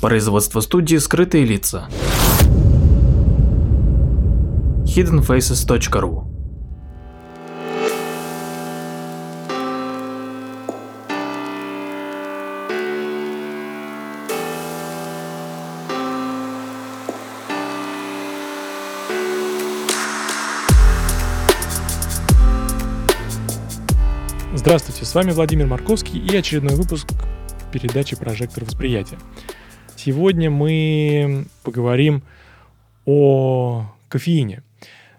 Производство студии «Скрытые лица». hiddenfaces.ru Здравствуйте, с вами Владимир Марковский и очередной выпуск передачи «Прожектор восприятия». Сегодня мы поговорим о кофеине.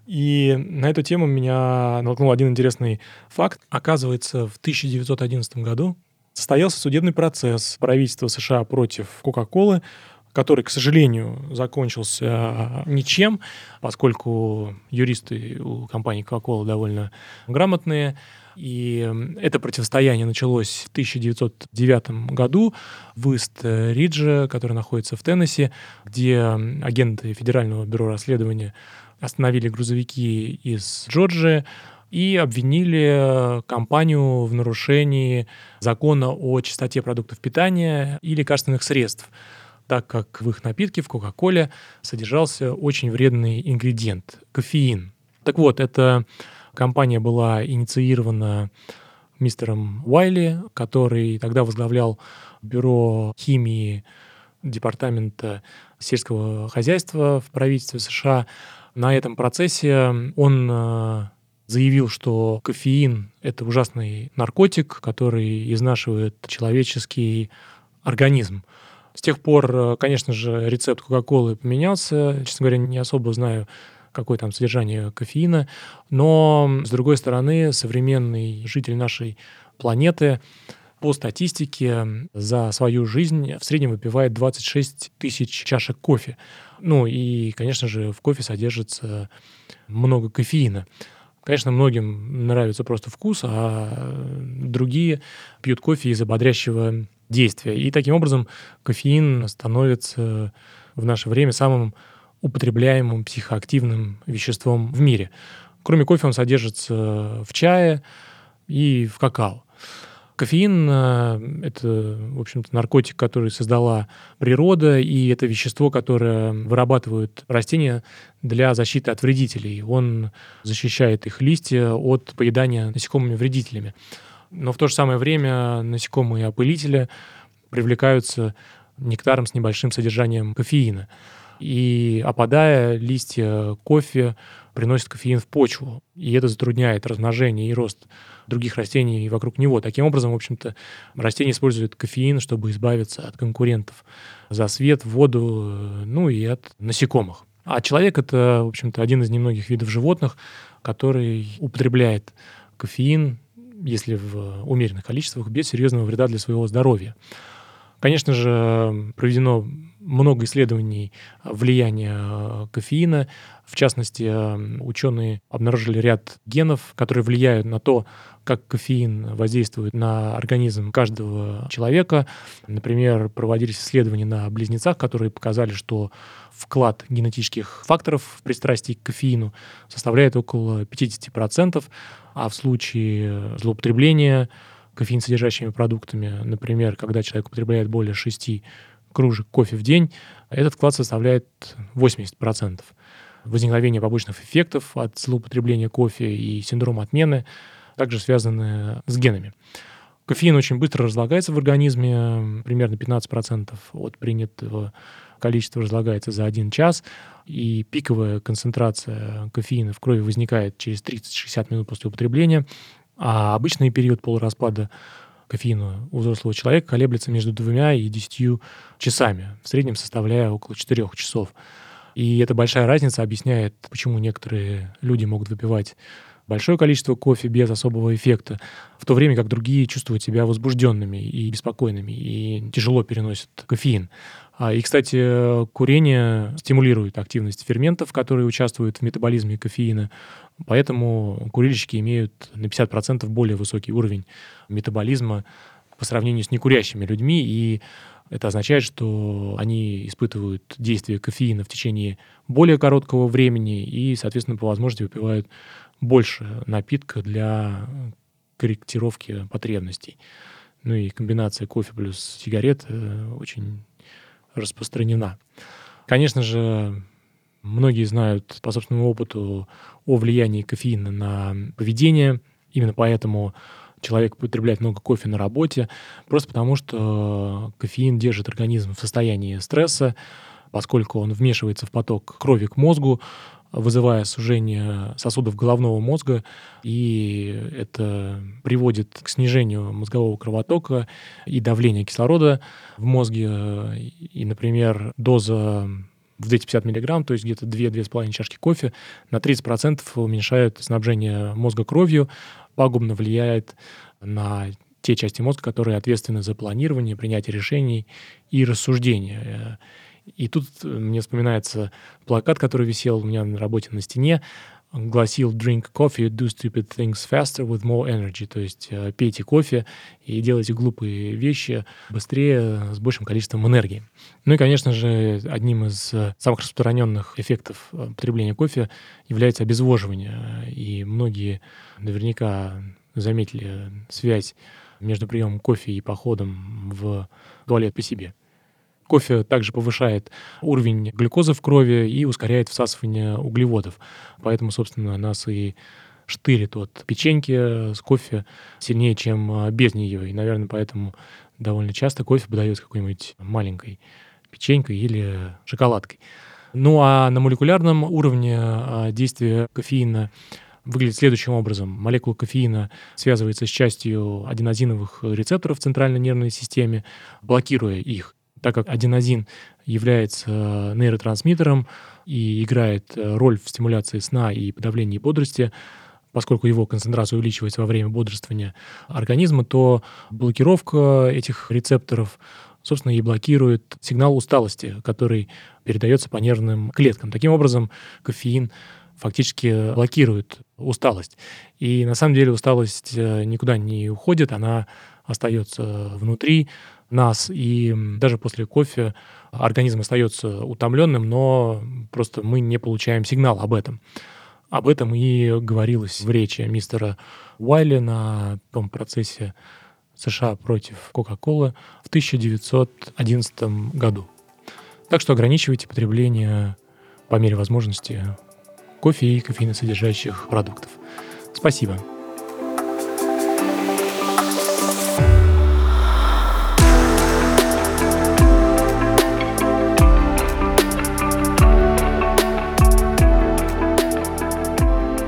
И на эту тему меня натолкнул один интересный факт. Оказывается, в 1911 году состоялся судебный процесс правительства США против Кока-Колы, который, к сожалению, закончился ничем, поскольку юристы у компании Coca-Cola довольно грамотные, и это противостояние началось в 1909 году в Ист-Ридже, который находится в Теннесси, где агенты Федерального бюро расследования остановили грузовики из Джорджии и обвинили компанию в нарушении закона о чистоте продуктов питания и лекарственных средств так как в их напитке, в Кока-Коле, содержался очень вредный ингредиент – кофеин. Так вот, это Компания была инициирована мистером Уайли, который тогда возглавлял бюро химии департамента сельского хозяйства в правительстве США. На этом процессе он э, заявил, что кофеин — это ужасный наркотик, который изнашивает человеческий организм. С тех пор, э, конечно же, рецепт Кока-Колы поменялся. Честно говоря, не особо знаю, какое там содержание кофеина. Но, с другой стороны, современный житель нашей планеты по статистике за свою жизнь в среднем выпивает 26 тысяч чашек кофе. Ну и, конечно же, в кофе содержится много кофеина. Конечно, многим нравится просто вкус, а другие пьют кофе из-за бодрящего действия. И таким образом кофеин становится в наше время самым употребляемым психоактивным веществом в мире. Кроме кофе он содержится в чае и в какао. Кофеин э, — это, в общем-то, наркотик, который создала природа, и это вещество, которое вырабатывают растения для защиты от вредителей. Он защищает их листья от поедания насекомыми вредителями. Но в то же самое время насекомые-опылители привлекаются нектаром с небольшим содержанием кофеина. И опадая, листья кофе приносят кофеин в почву, и это затрудняет размножение и рост других растений вокруг него. Таким образом, в общем-то, растения используют кофеин, чтобы избавиться от конкурентов за свет, воду, ну и от насекомых. А человек — это, в общем-то, один из немногих видов животных, который употребляет кофеин, если в умеренных количествах, без серьезного вреда для своего здоровья. Конечно же, проведено много исследований влияния э, кофеина. В частности, э, ученые обнаружили ряд генов, которые влияют на то, как кофеин воздействует на организм каждого человека. Например, проводились исследования на близнецах, которые показали, что вклад генетических факторов в пристрастии к кофеину составляет около 50%, а в случае злоупотребления кофеин содержащими продуктами, например, когда человек употребляет более 6 кружек кофе в день, этот вклад составляет 80%. Возникновение побочных эффектов от злоупотребления кофе и синдром отмены также связаны с генами. Кофеин очень быстро разлагается в организме, примерно 15% от принятого количества разлагается за один час, и пиковая концентрация кофеина в крови возникает через 30-60 минут после употребления. А обычный период полураспада кофеина у взрослого человека колеблется между двумя и десятью часами, в среднем составляя около четырех часов. И эта большая разница объясняет, почему некоторые люди могут выпивать большое количество кофе без особого эффекта, в то время как другие чувствуют себя возбужденными и беспокойными и тяжело переносят кофеин. А, и, кстати, курение стимулирует активность ферментов, которые участвуют в метаболизме кофеина. Поэтому курильщики имеют на 50% более высокий уровень метаболизма по сравнению с некурящими людьми. И это означает, что они испытывают действие кофеина в течение более короткого времени и, соответственно, по возможности выпивают больше напитка для корректировки потребностей. Ну и комбинация кофе плюс сигарет э, очень распространена. Конечно же, многие знают по собственному опыту о влиянии кофеина на поведение. Именно поэтому человек употребляет много кофе на работе, просто потому что кофеин держит организм в состоянии стресса, поскольку он вмешивается в поток крови к мозгу, вызывая сужение сосудов головного мозга, и это приводит к снижению мозгового кровотока и давления кислорода в мозге. И, например, доза в 250 миллиграмм, то есть где-то 2-2,5 чашки кофе, на 30% уменьшает снабжение мозга кровью, пагубно влияет на те части мозга, которые ответственны за планирование, принятие решений и рассуждение. И тут э, мне вспоминается плакат, который висел у меня на работе на стене, гласил «Drink coffee, do stupid things faster with more energy», то есть э, пейте кофе и делайте глупые вещи быстрее, с большим количеством энергии. Ну и, конечно же, одним из э, самых распространенных эффектов потребления кофе является обезвоживание. И многие наверняка заметили связь между приемом кофе и походом в туалет по себе. Кофе также повышает уровень глюкозы в крови и ускоряет всасывание углеводов. Поэтому, собственно, нас и штырит от печеньки с кофе сильнее, чем а, без нее. И, наверное, поэтому довольно часто кофе подается какой-нибудь маленькой печенькой или шоколадкой. Ну а на молекулярном уровне а, действие кофеина выглядит следующим образом. Молекула кофеина связывается с частью аденозиновых рецепторов в центральной нервной системе, блокируя их так как аденозин является э, нейротрансмиттером и играет э, роль в стимуляции сна и подавлении бодрости, поскольку его концентрация увеличивается во время бодрствования организма, то блокировка этих рецепторов собственно, и блокирует сигнал усталости, который передается по нервным клеткам. Таким образом, кофеин фактически блокирует усталость. И на самом деле усталость э, никуда не уходит, она остается внутри, нас, и даже после кофе организм остается утомленным, но просто мы не получаем сигнал об этом. Об этом и говорилось в речи мистера Уайли на том процессе США против Кока-Колы в 1911 году. Так что ограничивайте потребление по мере возможности кофе и кофеиносодержащих продуктов. Спасибо.